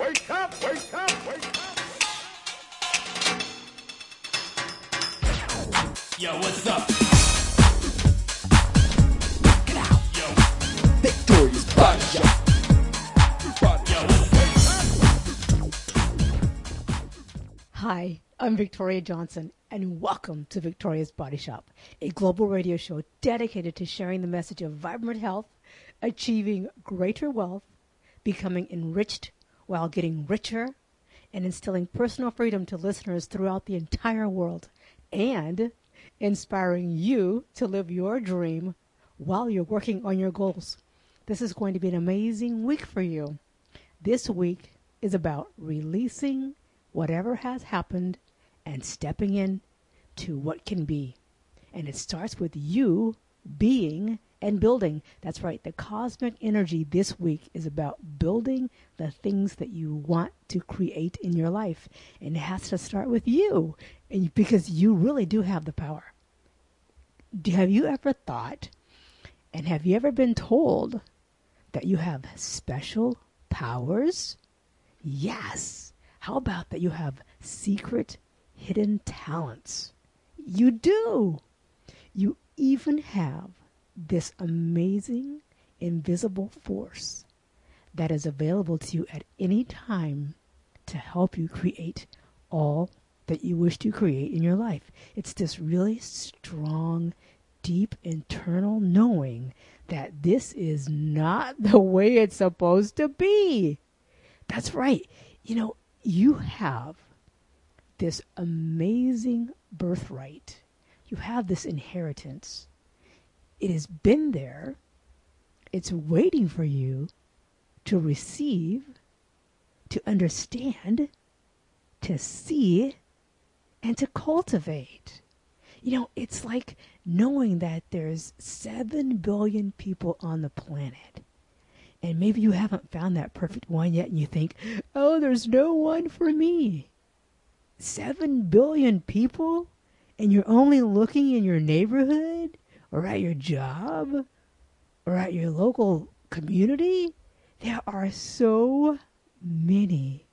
wake up, wake up, wake up. Yo, what's up? Yo, Victoria's Body Shop. yo, what's Hi, I'm Victoria Johnson, and welcome to Victoria's Body Shop, a global radio show dedicated to sharing the message of vibrant health, achieving greater wealth, becoming enriched while getting richer, and instilling personal freedom to listeners throughout the entire world, and inspiring you to live your dream while you're working on your goals. This is going to be an amazing week for you. This week is about releasing whatever has happened and stepping in to what can be. And it starts with you being and building. That's right. The cosmic energy this week is about building the things that you want to create in your life. And it has to start with you and because you really do have the power. Have you ever thought and have you ever been told that you have special powers? Yes. How about that you have secret hidden talents? You do. You even have this amazing invisible force that is available to you at any time to help you create all that you wish to create in your life. It's this really strong, deep internal knowing that this is not the way it's supposed to be. That's right. You know, you have this amazing birthright. You have this inheritance. It has been there. It's waiting for you to receive, to understand, to see, and to cultivate. You know, it's like knowing that there's 7 billion people on the planet. And maybe you haven't found that perfect one yet and you think, "Oh, there's no one for me." 7 billion people and you're only looking in your neighborhood or at your job or at your local community? There are so many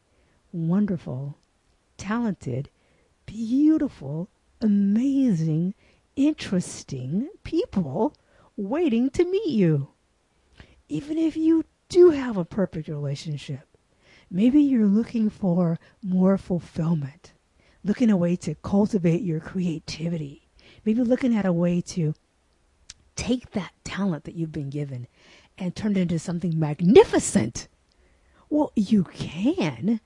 wonderful, talented, beautiful, amazing, interesting people waiting to meet you. Even if you do have a perfect relationship, maybe you're looking for more fulfillment, looking a way to cultivate your creativity, maybe looking at a way to take that talent that you've been given and turn it into something magnificent. Well, you can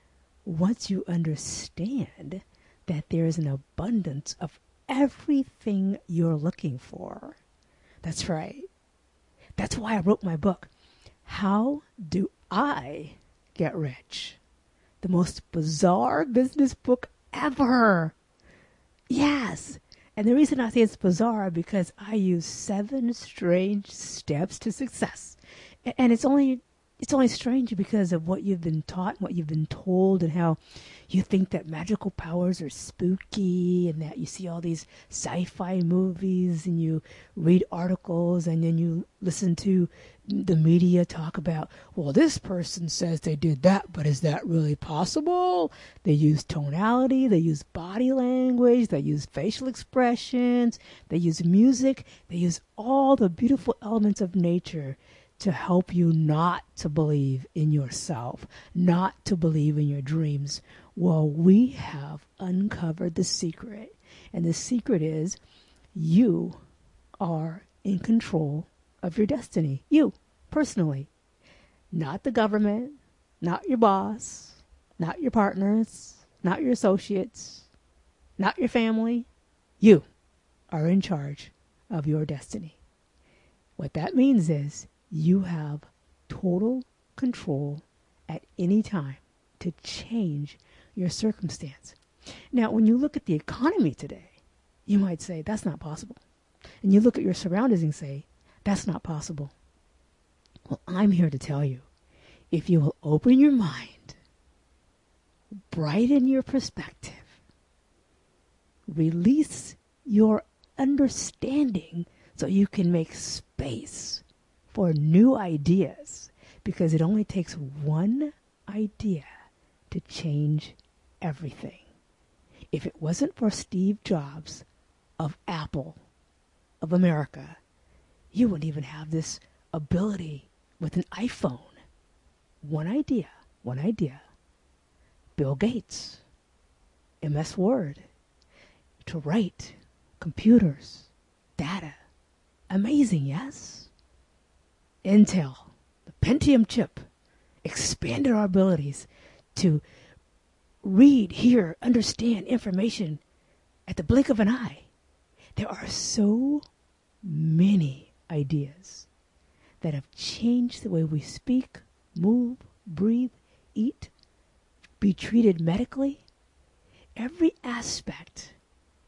once you understand that there is an abundance of everything you're looking for. That's right. That's why I wrote my book, How Do I Get Rich? The most bizarre business book ever. Yes. And the reason I say it's bizarre because I use seven strange steps to success. And it's only it's only strange because of what you've been taught, and what you've been told, and how you think that magical powers are spooky, and that you see all these sci-fi movies, and you read articles, and then you listen to the media talk about, well, this person says they did that, but is that really possible? They use tonality, they use body language, they use facial expressions, they use music, they use all the beautiful elements of nature to help you not to believe in yourself, not to believe in your dreams. Well, we have uncovered the secret. And the secret is you are in control of your destiny. You, personally. Not the government, not your boss, not your partners, not your associates, not your family. You are in charge of your destiny. What that means is you have total control at any time to change your circumstance. Now, when you look at the economy today, you might say that's not possible. And you look at your surroundings and say that's not possible. Well, I'm here to tell you if you will open your mind, brighten your perspective, release your understanding so you can make space for new ideas because it only takes one idea to change everything. If it wasn't for Steve Jobs of Apple, of America, you wouldn't even have this ability with an iPhone. One idea, one idea. Bill Gates, MS Word, to write, computers, data. Amazing, yes? Intel, the Pentium chip, expanded our abilities to read, hear, understand information at the blink of an eye. There are so many ideas that have changed the way we speak, move, breathe, eat, be treated medically. Every aspect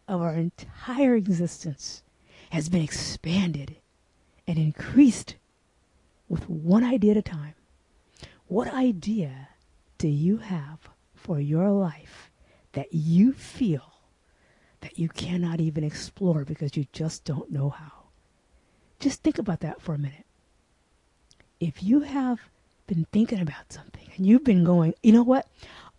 of our entire existence has been expanded and increased with one idea at a time. What idea do you have for your life that you feel that you cannot even explore because you just don't know how? Just think about that for a minute. If you have been thinking about something and you've been going, you know what?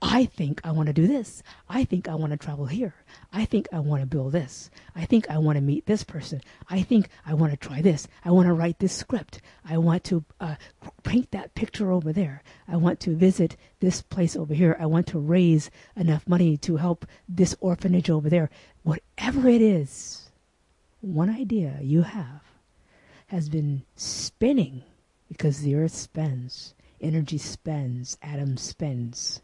I think I want to do this. I think I want to travel here. I think I want to build this. I think I want to meet this person. I think I want to try this. I want to write this script. I want to uh, paint that picture over there. I want to visit this place over here. I want to raise enough money to help this orphanage over there. Whatever it is, one idea you have has been spinning because the earth spins, energy spins, atoms spins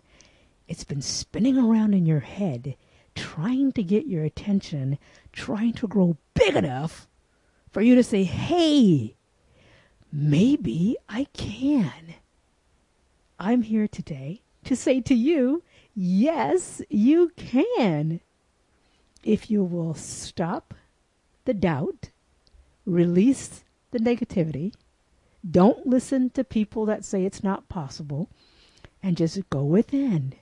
it's been spinning around in your head, trying to get your attention, trying to grow big enough for you to say, hey, maybe I can. I'm here today to say to you, yes, you can. If you will stop the doubt, release the negativity, don't listen to people that say it's not possible, and just go within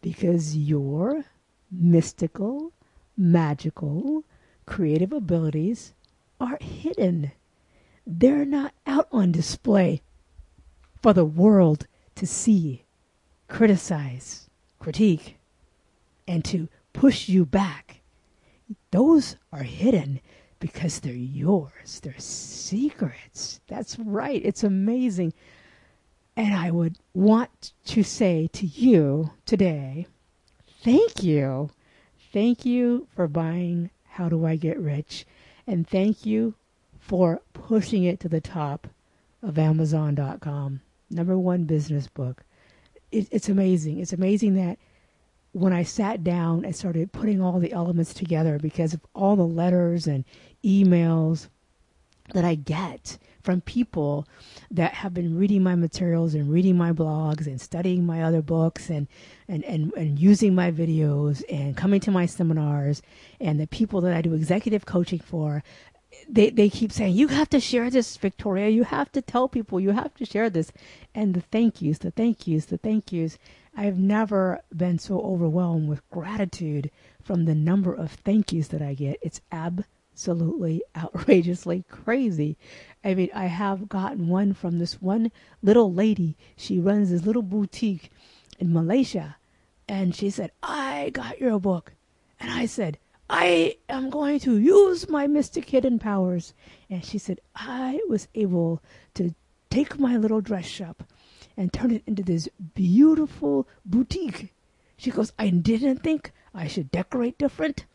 because your mystical, magical, creative abilities are hidden. They're not out on display for the world to see, criticize, critique, and to push you back. Those are hidden because they're yours. They're secrets. That's right. It's amazing. And I would want to say to you today, thank you. Thank you for buying How Do I Get Rich? And thank you for pushing it to the top of Amazon.com. Number one business book. It, it's amazing. It's amazing that when I sat down and started putting all the elements together because of all the letters and emails that I get from people that have been reading my materials and reading my blogs and studying my other books and, and, and, and using my videos and coming to my seminars and the people that I do executive coaching for they they keep saying you have to share this Victoria. You have to tell people. You have to share this. And the thank yous the thank yous the thank yous I've never been so overwhelmed with gratitude from the number of thank yous that I get it's absolutely outrageously crazy I mean, I have gotten one from this one little lady. She runs this little boutique in Malaysia. And she said, I got your book. And I said, I am going to use my mystic hidden powers. And she said, I was able to take my little dress shop and turn it into this beautiful boutique. She goes, I didn't think I should decorate different.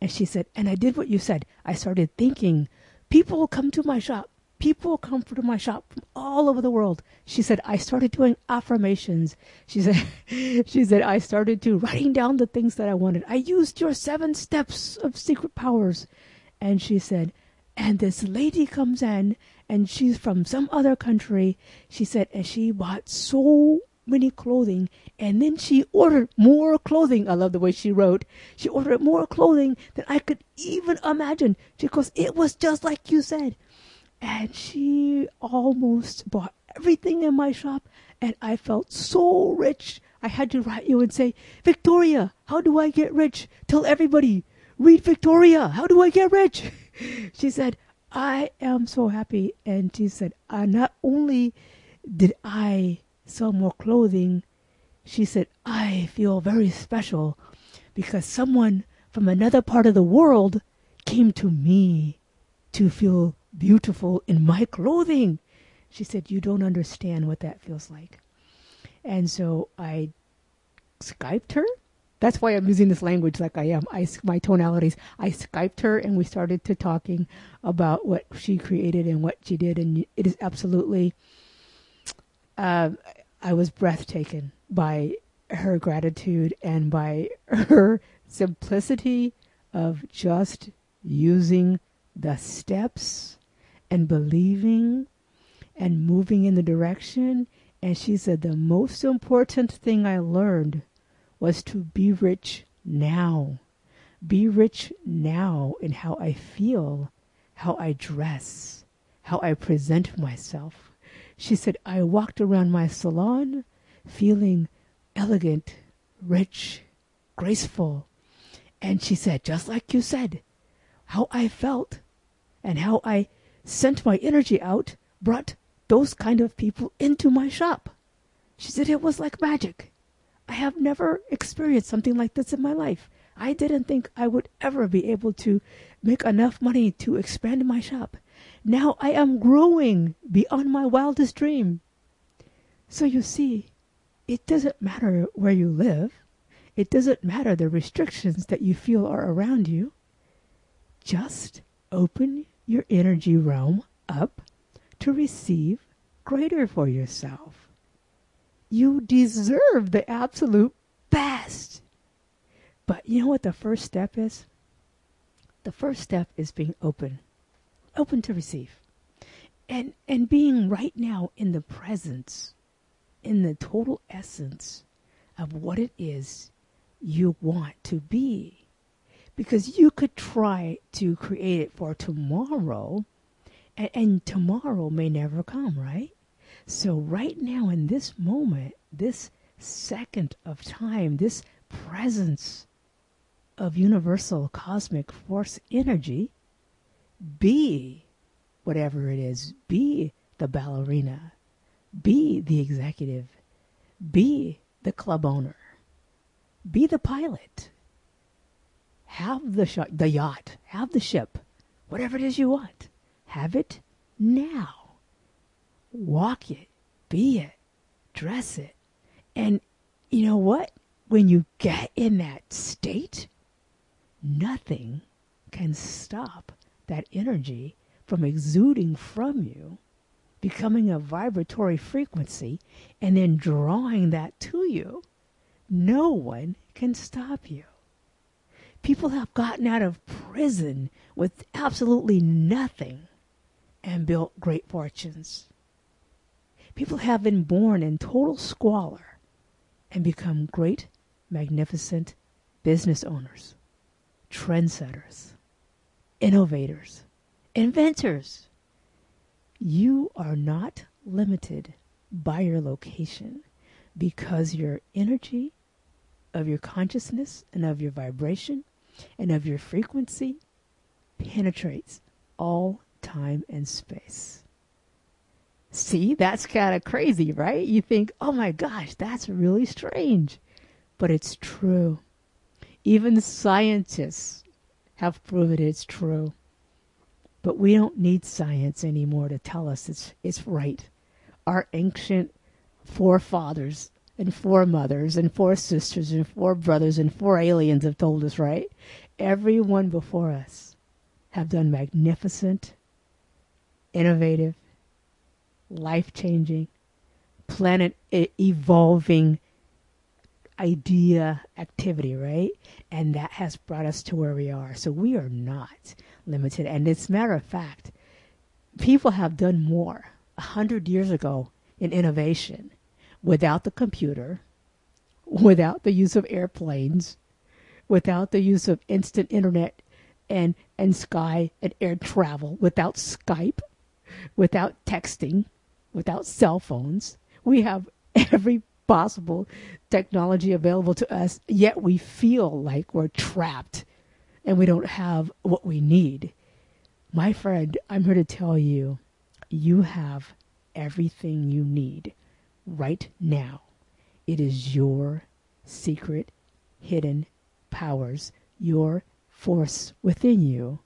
And she said, and I did what you said. I started thinking people come to my shop people come to my shop from all over the world. She said, I started doing affirmations. She said, she said, I started to writing down the things that I wanted. I used your seven steps of secret powers. And she said, and this lady comes in and she's from some other country. She said, and she bought so many clothing and then she ordered more clothing. I love the way she wrote. She ordered more clothing than I could even imagine because it was just like you said and she almost bought everything in my shop and I felt so rich. I had to write you and say, Victoria, how do I get rich? Tell everybody, read Victoria, how do I get rich? she said, I am so happy. And she said, uh, not only did I sell more clothing, she said, I feel very special because someone from another part of the world came to me to feel beautiful in my clothing. She said, You don't understand what that feels like. And so I Skyped her. That's why I'm using this language like I am. I, my tonalities. I Skyped her and we started to talking about what she created and what she did. And it is absolutely, uh, I was breathtaking by her gratitude and by her simplicity of just using the steps and believing and moving in the direction. And she said, The most important thing I learned was to be rich now. Be rich now in how I feel, how I dress, how I present myself. She said, I walked around my salon feeling elegant, rich, graceful. And she said, just like you said, how I felt and how I sent my energy out brought those kind of people into my shop. She said it was like magic. I have never experienced something like this in my life. I didn't think I would ever be able to make enough money to expand my shop. Now I am growing beyond my wildest dream. So you see, it doesn't matter where you live. It doesn't matter the restrictions that you feel are around you. Just open your energy realm up to receive greater for yourself. You deserve the absolute best. But you know what the first step is? The first step is being open, open to receive. And, and being right now in the presence, in the total essence of what it is you want to be. Because you could try to create it for tomorrow, and, and tomorrow may never come, right? So, right now, in this moment, this second of time, this presence of universal cosmic force energy, be whatever it is, be the ballerina, be the executive, be the club owner, be the pilot, have the, sh- the yacht, have the ship, whatever it is you want. Have it now. Walk it, be it, dress it. And you know what? When you get in that state, nothing can stop that energy from exuding from you, becoming a vibratory frequency, and then drawing that to you. No one can stop you. People have gotten out of prison with absolutely nothing and built great fortunes. People have been born in total squalor and become great, magnificent business owners, trendsetters, innovators, inventors. You are not limited by your location because your energy of your consciousness and of your vibration and of your frequency penetrates all time and space. See, that's kind of crazy, right? You think, oh my gosh, that's really strange. But it's true. Even scientists have proven it's true. But we don't need science anymore to tell us it's, it's right. Our ancient forefathers and foremothers and foresisters and forebrothers and four aliens have told us, right? Everyone before us have done magnificent, innovative, life changing, planet evolving idea activity, right? And that has brought us to where we are. So we are not limited. And it's matter of fact, people have done more a hundred years ago in innovation without the computer, without the use of airplanes, without the use of instant internet and, and sky and air travel, without Skype, without texting, without cell phones. We have every possible technology available to us, yet we feel like we're trapped and we don't have what we need. My friend, I'm here to tell you, you have everything you need right now. It is your secret, hidden powers, your force within you.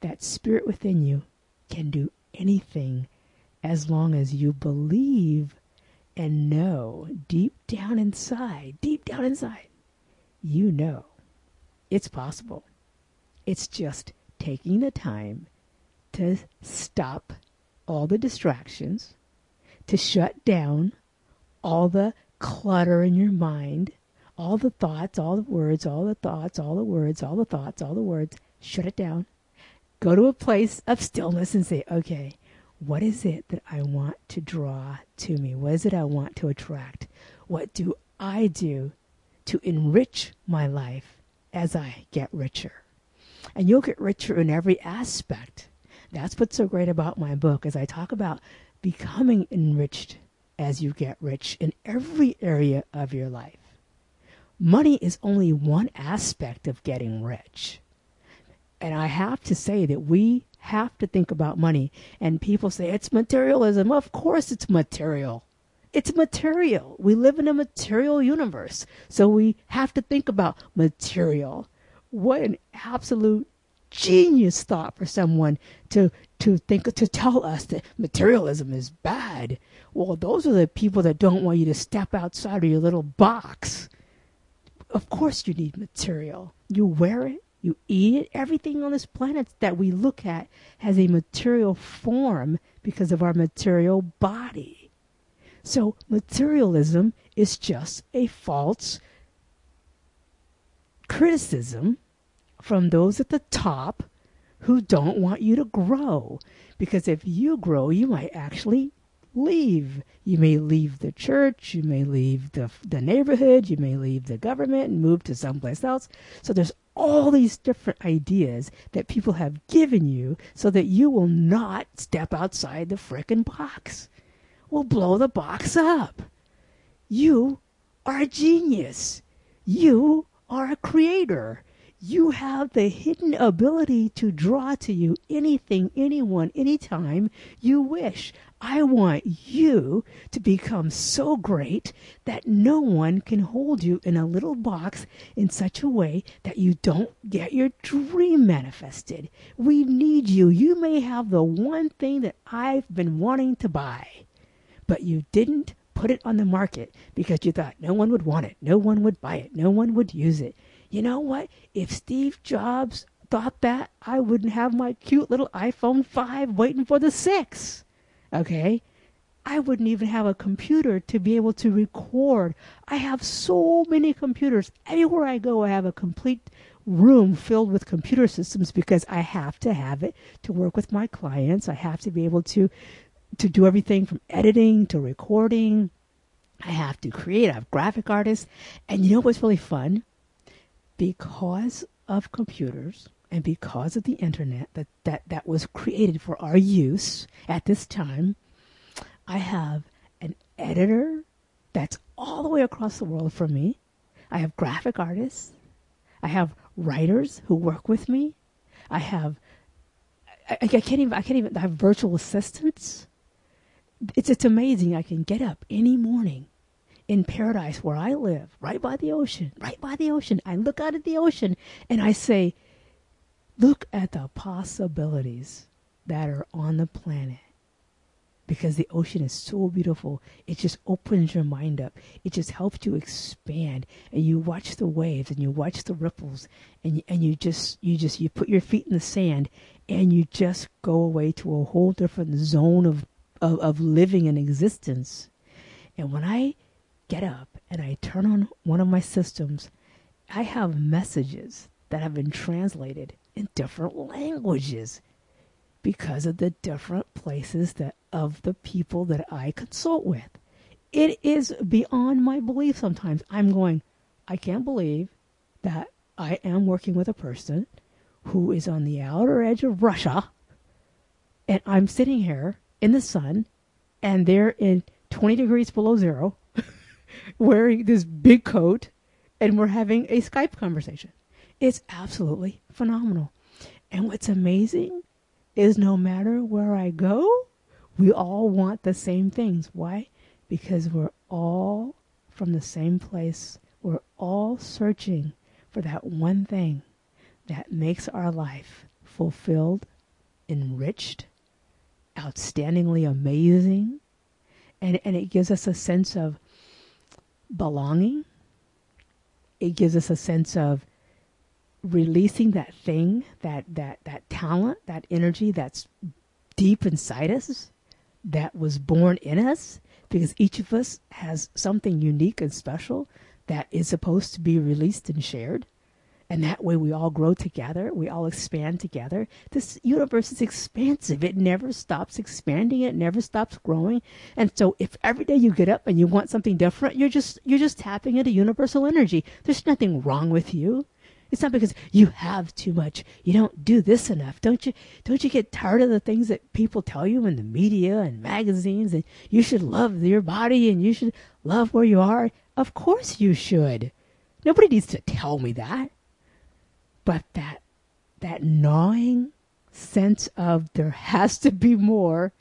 That spirit within you can do anything as long as you believe and know deep down inside, deep down inside, you know it's possible. It's just taking the time to stop all the distractions, to shut down all the clutter in your mind, all the thoughts, all the words, all the thoughts, all the words, all the thoughts, all the words, shut it down. Go to a place of stillness and say, okay, what is it that I want to draw to me? What is it I want to attract? What do I do to enrich my life as I get richer? And you'll get richer in every aspect. That's what's so great about my book as I talk about becoming enriched as you get rich in every area of your life. Money is only one aspect of getting rich. And I have to say that we have to think about money. And people say it's materialism. Of course, it's material. It's material. We live in a material universe. So we have to think about material. What an absolute genius thought for someone to to think to tell us that materialism is bad. Well, those are the people that don't want you to step outside of your little box. Of course you need material. You wear it, you eat it. Everything on this planet that we look at has a material form because of our material body. So materialism is just a false criticism from those at the top who don't want you to grow. Because if you grow, you might actually leave. You may leave the church, you may leave the, the neighborhood, you may leave the government and move to someplace else. So there's all these different ideas that people have given you so that you will not step outside the frickin' box. Will blow the box up. You are a genius. You are a creator. You have the hidden ability to draw to you anything, anyone, anytime you wish. I want you to become so great that no one can hold you in a little box in such a way that you don't get your dream manifested. We need you. You may have the one thing that I've been wanting to buy, but you didn't put it on the market because you thought no one would want it, no one would buy it, no one would use it. You know what? If Steve Jobs thought that, I wouldn't have my cute little iPhone 5 waiting for the 6. Okay? I wouldn't even have a computer to be able to record. I have so many computers. Everywhere I go, I have a complete room filled with computer systems because I have to have it to work with my clients. I have to be able to to do everything from editing to recording. I have to create. I have graphic artists. And you know what's really fun? because of computers and because of the internet that, that, that was created for our use at this time, I have an editor that's all the way across the world from me. I have graphic artists. I have writers who work with me. I have I, I can't even I can't even I have virtual assistants. It's it's amazing. I can get up any morning in paradise where I live, right by the ocean, right by the ocean. I look out at the ocean and I say, look at the possibilities that are on the planet. Because the ocean is so beautiful, it just opens your mind up. It just helps you expand, and you watch the waves, and you watch the ripples, and you, and you just you just you put your feet in the sand, and you just go away to a whole different zone of of, of living and existence. And when I get up and I turn on one of my systems, I have messages that have been translated in different languages because of the different places that of the people that I consult with. It is beyond my belief sometimes. I'm going, I can't believe that I am working with a person who is on the outer edge of Russia and I'm sitting here in the sun and they're in 20 degrees below zero wearing this big coat and we're having a Skype conversation. It's absolutely phenomenal. And what's amazing is no matter where I go, we all want the same things. Why? Because we're all from the same place. We're all searching for that one thing that makes our life fulfilled, enriched, outstandingly amazing, and, and it gives us a sense of belonging. It gives us a sense of releasing that thing, that that that talent, that energy that's deep inside us, that was born in us, because each of us has something unique and special that is supposed to be released and shared. And that way we all grow together, we all expand together. This universe is expansive. It never stops expanding, it never stops growing. And so if every day you get up and you want something different, you're just you're just tapping into universal energy. There's nothing wrong with you. It's not because you have too much. You don't do this enough. Don't you don't you get tired of the things that people tell you in the media and magazines and you should love your body and you should love where you are? Of course you should. Nobody needs to tell me that. But that that gnawing sense of there has to be more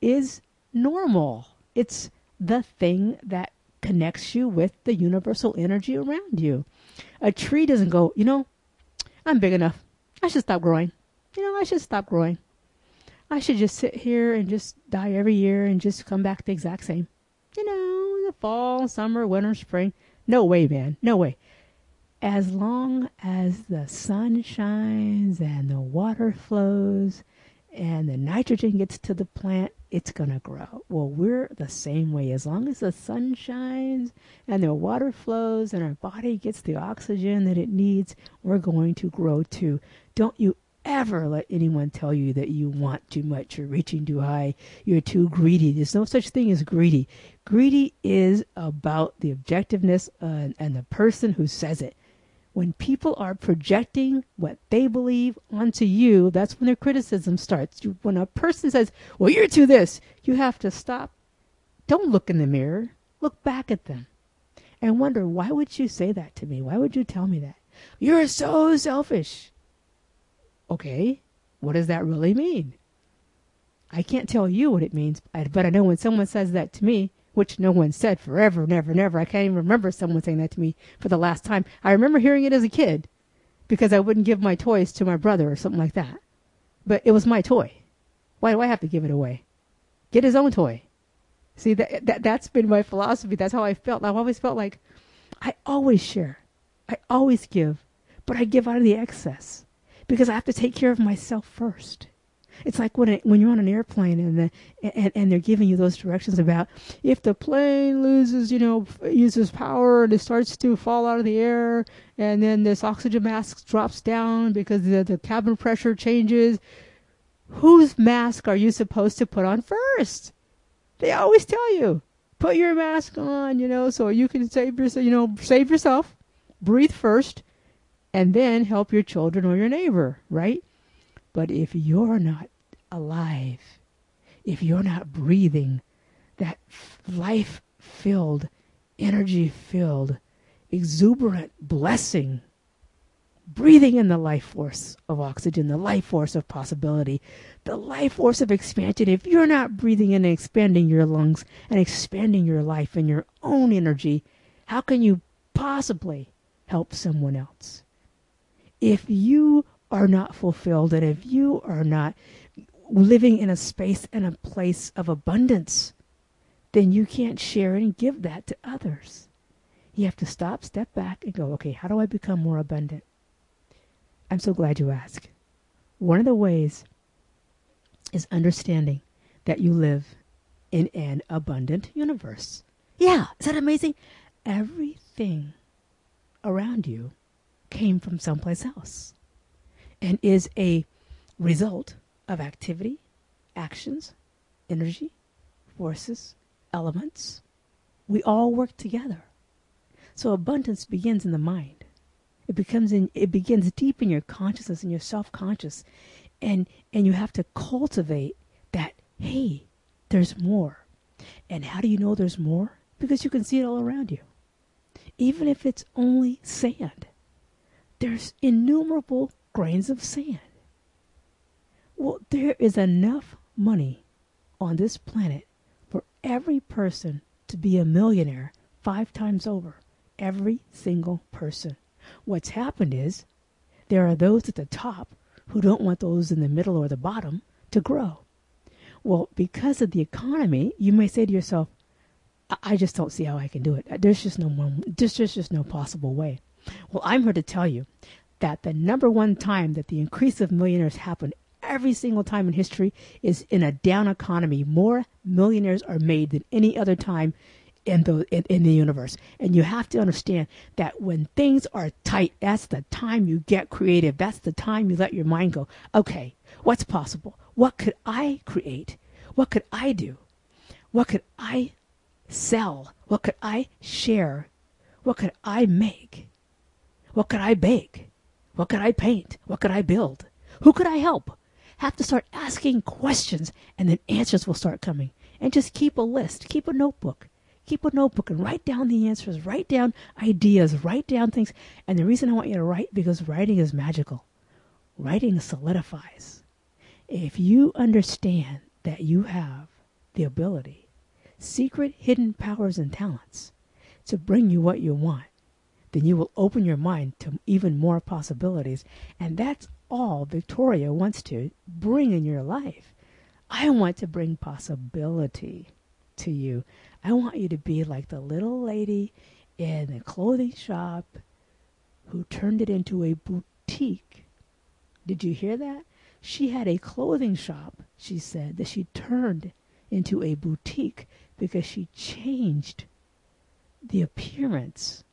is normal. It's the thing that connects you with the universal energy around you. A tree doesn't go, you know, I'm big enough. I should stop growing. You know, I should stop growing. I should just sit here and just die every year and just come back the exact same. You know, the fall, summer, winter, spring. No way, man. No way as long as the sun shines and the water flows and the nitrogen gets to the plant, it's going to grow. Well, we're the same way. As long as the sun shines and the water flows and our body gets the oxygen that it needs, we're going to grow too. Don't you ever let anyone tell you that you want too much, you're reaching too high, you're too greedy. There's no such thing as greedy. Greedy is about the objectiveness uh, and the person who says it when people are projecting what they believe onto you, that's when their criticism starts. When a person says, Well, you're to this, you have to stop. Don't look in the mirror, look back at them and wonder, Why would you say that to me? Why would you tell me that? You're so selfish. Okay, what does that really mean? I can't tell you what it means, but I know when someone says that to me, which no one said forever, never, never. I can't even remember someone saying that to me for the last time. I remember hearing it as a kid because I wouldn't give my toys to my brother or something like that. But it was my toy. Why do I have to give it away? Get his own toy. See that, that that's been my philosophy. That's how I felt. I've always felt like I always share. I always give, but I give out of the excess because I have to take care of myself first. It's like when it, when you're on an airplane and the and, and they're giving you those directions about if the plane loses, you know, uses power and it starts to fall out of the air, and then this oxygen mask drops down because the the cabin pressure changes. Whose mask are you supposed to put on first? They always tell you, put your mask on, you know, so you can save yourself, you know, save yourself, breathe first, and then help your children or your neighbor, right? But if you're not alive, if you're not breathing that life filled, energy filled, exuberant blessing, breathing in the life force of oxygen, the life force of possibility, the life force of expansion. If you're not breathing in and expanding your lungs and expanding your life and your own energy, how can you possibly help someone else? If you are not fulfilled and if you are not living in a space and a place of abundance, then you can't share and give that to others. You have to stop, step back, and go, okay, how do I become more abundant? I'm so glad you asked. One of the ways is understanding that you live in an abundant universe. Yeah, is that amazing? Everything around you came from someplace else and is a result of activity, actions, energy, forces, elements. We all work together. So abundance begins in the mind. It becomes in it begins deep in your consciousness and your self-conscious. And and you have to cultivate that, hey, there's more. And how do you know there's more? Because you can see it all around you. Even if it's only sand. There's innumerable grains of sand. Well, there is enough money on this planet for every person to be a millionaire five times over. Every single person. What's happened is there are those at the top who don't want those in the middle or the bottom to grow. Well, because of the economy, you may say to yourself, I, just don't see how I can do it. There's just no one, there's just no possible way. Well, I'm here to tell you that the number one time that the increase of millionaires happened every single time in history is in a down economy. More millionaires are made than any other time in the in, in, the universe. And you have to understand that when things are tight, that's the time you get creative. That's the time you let your mind go. Okay, what's possible? What could I create? What could I do? What could I sell? What could I share? What could I make? What could I bake? What could I paint? What could I build? Who could I help? Have to start asking questions and then answers will start coming. And just keep a list, keep a notebook keep a notebook and write down the answers, write down ideas, write down things. And the reason I want you to write because writing is magical. Writing solidifies. If you understand that you have the ability, secret hidden powers and talents to bring you what you want, then you will open your mind to even more possibilities. And that's all Victoria wants to bring in your life. I want to bring possibility to you. I want you to be like the little lady in the clothing shop who turned it into a boutique. Did you hear that? She had a clothing shop, she said, that she turned into a boutique because she changed the appearance,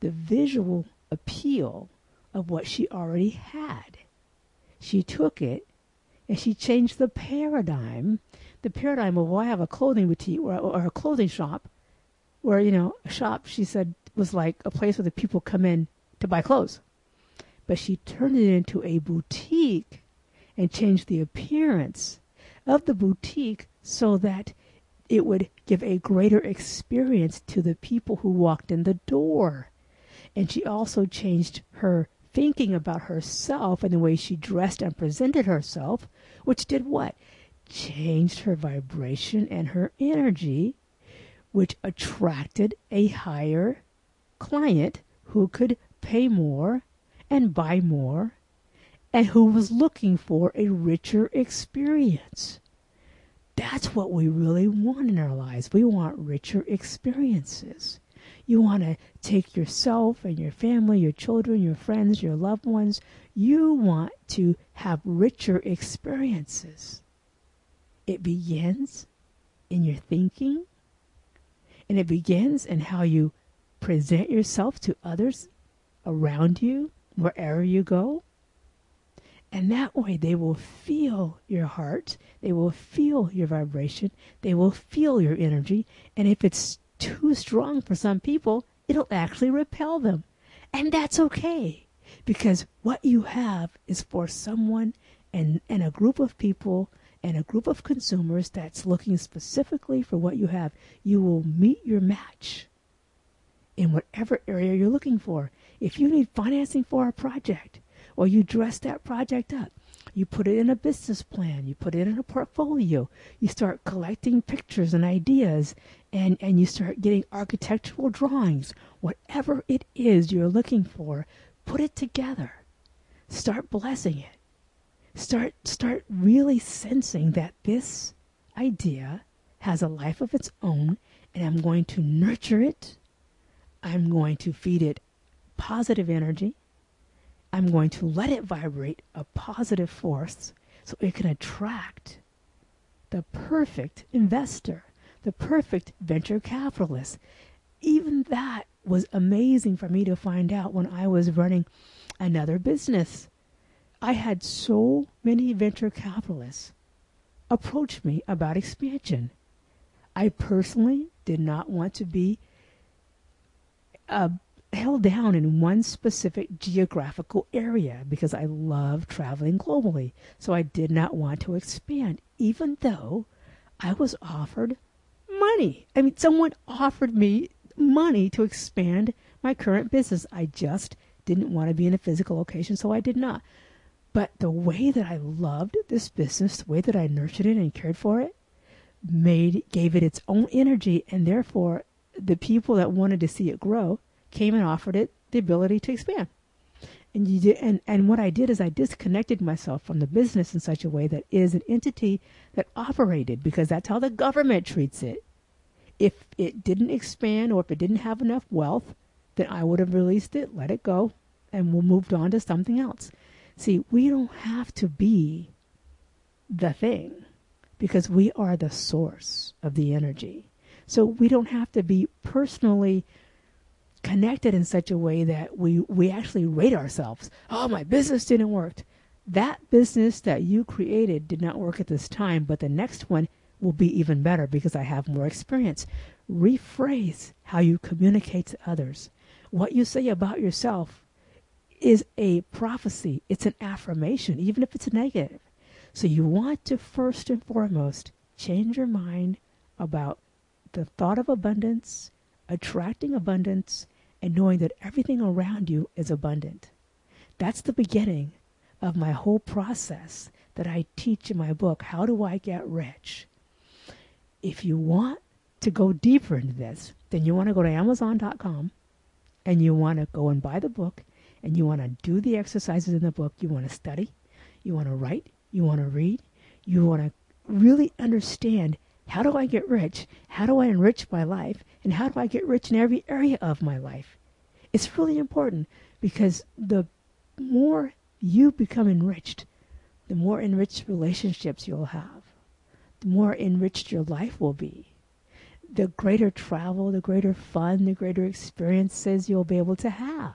the visual appeal of what she already had. She took it and she changed the paradigm the paradigm of, well, I have a clothing boutique or, or a clothing shop, where, you know, a shop, she said, was like a place where the people come in to buy clothes. But she turned it into a boutique and changed the appearance of the boutique so that it would give a greater experience to the people who walked in the door. And she also changed her thinking about herself and the way she dressed and presented herself, which did what? changed her vibration and her energy, which attracted a higher client who could pay more and buy more and who was looking for a richer experience. That's what we really want in our lives. We want richer experiences. You want to take yourself and your family, your children, your friends, your loved ones. You want to have richer experiences. It begins in your thinking, and it begins in how you present yourself to others around you, wherever you go. And that way they will feel your heart, they will feel your vibration, they will feel your energy. And if it's too strong for some people, it'll actually repel them. And that's okay because what you have is for someone and, and a group of people and a group of consumers that's looking specifically for what you have, you will meet your match in whatever area you're looking for. If you need financing for a project, or you dress that project up, you put it in a business plan, you put it in a portfolio, you start collecting pictures and ideas, and, and you start getting architectural drawings. Whatever it is you're looking for, put it together. Start blessing it start start really sensing that this idea has a life of its own and I'm going to nurture it. I'm going to feed it positive energy. I'm going to let it vibrate a positive force so it can attract the perfect investor, the perfect venture capitalist. Even that was amazing for me to find out when I was running another business I had so many venture capitalists approach me about expansion. I personally did not want to be uh, held down in one specific geographical area because I love traveling globally. So I did not want to expand, even though I was offered money. I mean, someone offered me money to expand my current business. I just didn't want to be in a physical location, so I did not. But the way that I loved this business, the way that I nurtured it and cared for it, made gave it its own energy, and therefore the people that wanted to see it grow came and offered it the ability to expand. And you did, and, and what I did is I disconnected myself from the business in such a way that is an entity that operated because that's how the government treats it. If it didn't expand or if it didn't have enough wealth, then I would have released it, let it go, and we'll moved on to something else. See, we don't have to be the thing because we are the source of the energy. So we don't have to be personally connected in such a way that we, we actually rate ourselves. Oh, my business didn't work. That business that you created did not work at this time, but the next one will be even better because I have more experience. Rephrase how you communicate to others. What you say about yourself is a prophecy, it's an affirmation, even if it's negative. So you want to first and foremost change your mind about the thought of abundance, attracting abundance, and knowing that everything around you is abundant. That's the beginning of my whole process that I teach in my book, How Do I Get Rich? If you want to go deeper into this, then you want to go to Amazon.com and you want to go and buy the book and you want to do the exercises in the book. You want to study, you want to write, you want to read, you want to really understand how do I get rich? How do I enrich my life? And how do I get rich in every area of my life? It's really important because the more you become enriched, the more enriched relationships you'll have, more enriched your life will be. The greater travel, the greater fun, the greater experiences you'll be able to have.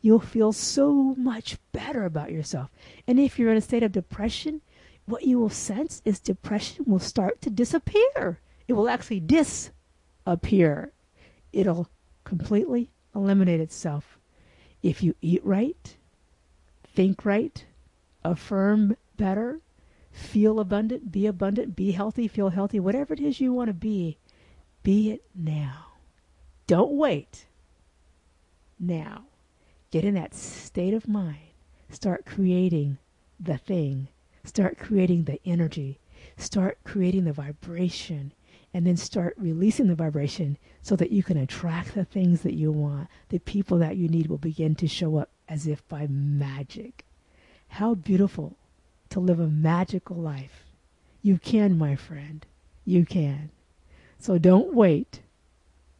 You'll feel so much better about yourself. And if you're in a state of depression, what you will sense is depression will start to disappear. It will actually disappear. It'll completely eliminate itself. If you eat right, think right, affirm better, feel abundant, be abundant, be healthy, feel healthy, whatever it is you want to be, be it now. Don't wait. Now. Get in that state of mind. Start creating the thing Start creating the energy. Start creating the vibration. And then start releasing the vibration so that you can attract the things that you want. The people that you need will begin to show up as if by magic. How beautiful to live a magical life. You can, my friend. You can. So don't wait.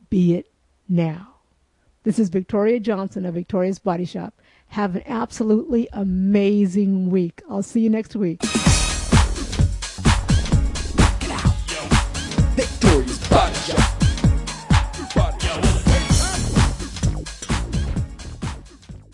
Be it now. This is Victoria Johnson of Victoria's Body Shop. Have an absolutely amazing week. I'll see you next week.